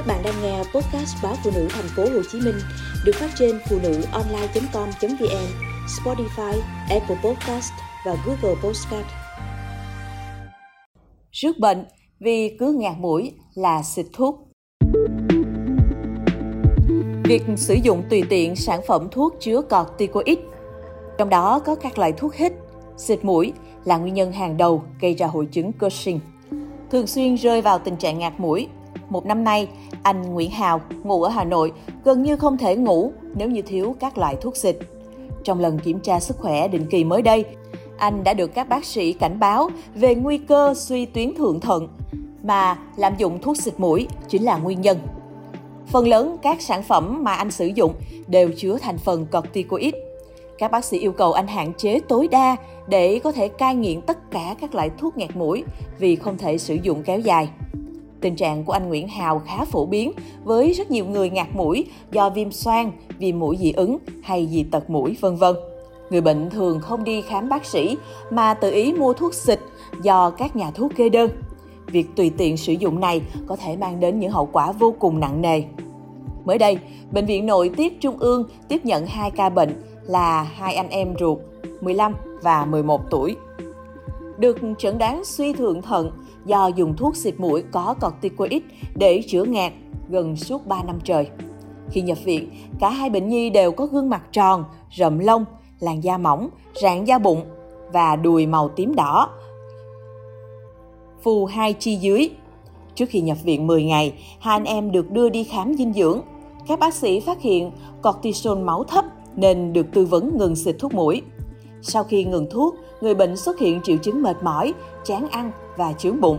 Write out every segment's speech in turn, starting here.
Các bạn đang nghe podcast báo phụ nữ thành phố Hồ Chí Minh được phát trên phụ nữ online.com.vn, Spotify, Apple Podcast và Google Podcast. Rước bệnh vì cứ ngạt mũi là xịt thuốc. Việc sử dụng tùy tiện sản phẩm thuốc chứa corticoid, trong đó có các loại thuốc hít, xịt mũi là nguyên nhân hàng đầu gây ra hội chứng Cushing. Thường xuyên rơi vào tình trạng ngạt mũi, một năm nay, anh Nguyễn Hào, ngụ ở Hà Nội, gần như không thể ngủ nếu như thiếu các loại thuốc xịt. Trong lần kiểm tra sức khỏe định kỳ mới đây, anh đã được các bác sĩ cảnh báo về nguy cơ suy tuyến thượng thận, mà lạm dụng thuốc xịt mũi chính là nguyên nhân. Phần lớn các sản phẩm mà anh sử dụng đều chứa thành phần corticoid. Các bác sĩ yêu cầu anh hạn chế tối đa để có thể cai nghiện tất cả các loại thuốc nghẹt mũi vì không thể sử dụng kéo dài. Tình trạng của anh Nguyễn Hào khá phổ biến với rất nhiều người ngạt mũi do viêm xoang, viêm mũi dị ứng hay dị tật mũi vân vân. Người bệnh thường không đi khám bác sĩ mà tự ý mua thuốc xịt do các nhà thuốc kê đơn. Việc tùy tiện sử dụng này có thể mang đến những hậu quả vô cùng nặng nề. Mới đây, Bệnh viện Nội tiết Trung ương tiếp nhận hai ca bệnh là hai anh em ruột 15 và 11 tuổi. Được chẩn đoán suy thượng thận do dùng thuốc xịt mũi có corticoid để chữa ngạt gần suốt 3 năm trời. Khi nhập viện, cả hai bệnh nhi đều có gương mặt tròn, rậm lông, làn da mỏng, rạn da bụng và đùi màu tím đỏ. Phù hai chi dưới. Trước khi nhập viện 10 ngày, hai anh em được đưa đi khám dinh dưỡng. Các bác sĩ phát hiện cortisol máu thấp nên được tư vấn ngừng xịt thuốc mũi. Sau khi ngừng thuốc, người bệnh xuất hiện triệu chứng mệt mỏi, chán ăn và chướng bụng.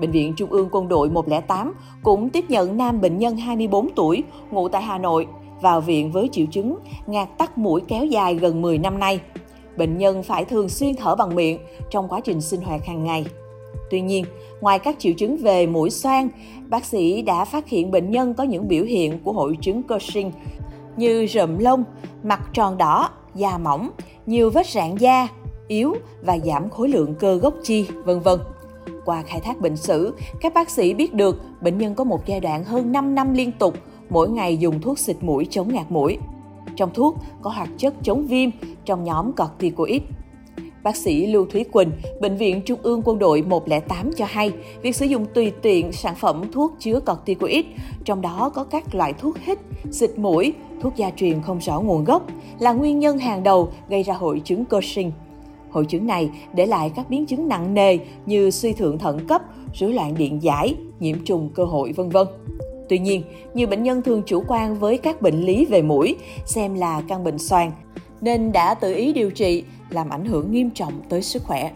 Bệnh viện Trung ương Quân đội 108 cũng tiếp nhận nam bệnh nhân 24 tuổi, ngụ tại Hà Nội, vào viện với triệu chứng ngạt tắc mũi kéo dài gần 10 năm nay. Bệnh nhân phải thường xuyên thở bằng miệng trong quá trình sinh hoạt hàng ngày. Tuy nhiên, ngoài các triệu chứng về mũi xoang, bác sĩ đã phát hiện bệnh nhân có những biểu hiện của hội chứng Cushing như rậm lông, mặt tròn đỏ, da mỏng, nhiều vết rạn da, yếu và giảm khối lượng cơ gốc chi, vân vân. Qua khai thác bệnh sử, các bác sĩ biết được bệnh nhân có một giai đoạn hơn 5 năm liên tục mỗi ngày dùng thuốc xịt mũi chống ngạt mũi. Trong thuốc có hoạt chất chống viêm trong nhóm corticoid. Bác sĩ Lưu Thúy Quỳnh, Bệnh viện Trung ương Quân đội 108 cho hay, việc sử dụng tùy tiện sản phẩm thuốc chứa corticoid, trong đó có các loại thuốc hít, xịt mũi, thuốc gia truyền không rõ nguồn gốc, là nguyên nhân hàng đầu gây ra hội chứng Cushing. Hội chứng này để lại các biến chứng nặng nề như suy thượng thận cấp, rối loạn điện giải, nhiễm trùng cơ hội vân vân. Tuy nhiên, nhiều bệnh nhân thường chủ quan với các bệnh lý về mũi, xem là căn bệnh xoang, nên đã tự ý điều trị làm ảnh hưởng nghiêm trọng tới sức khỏe.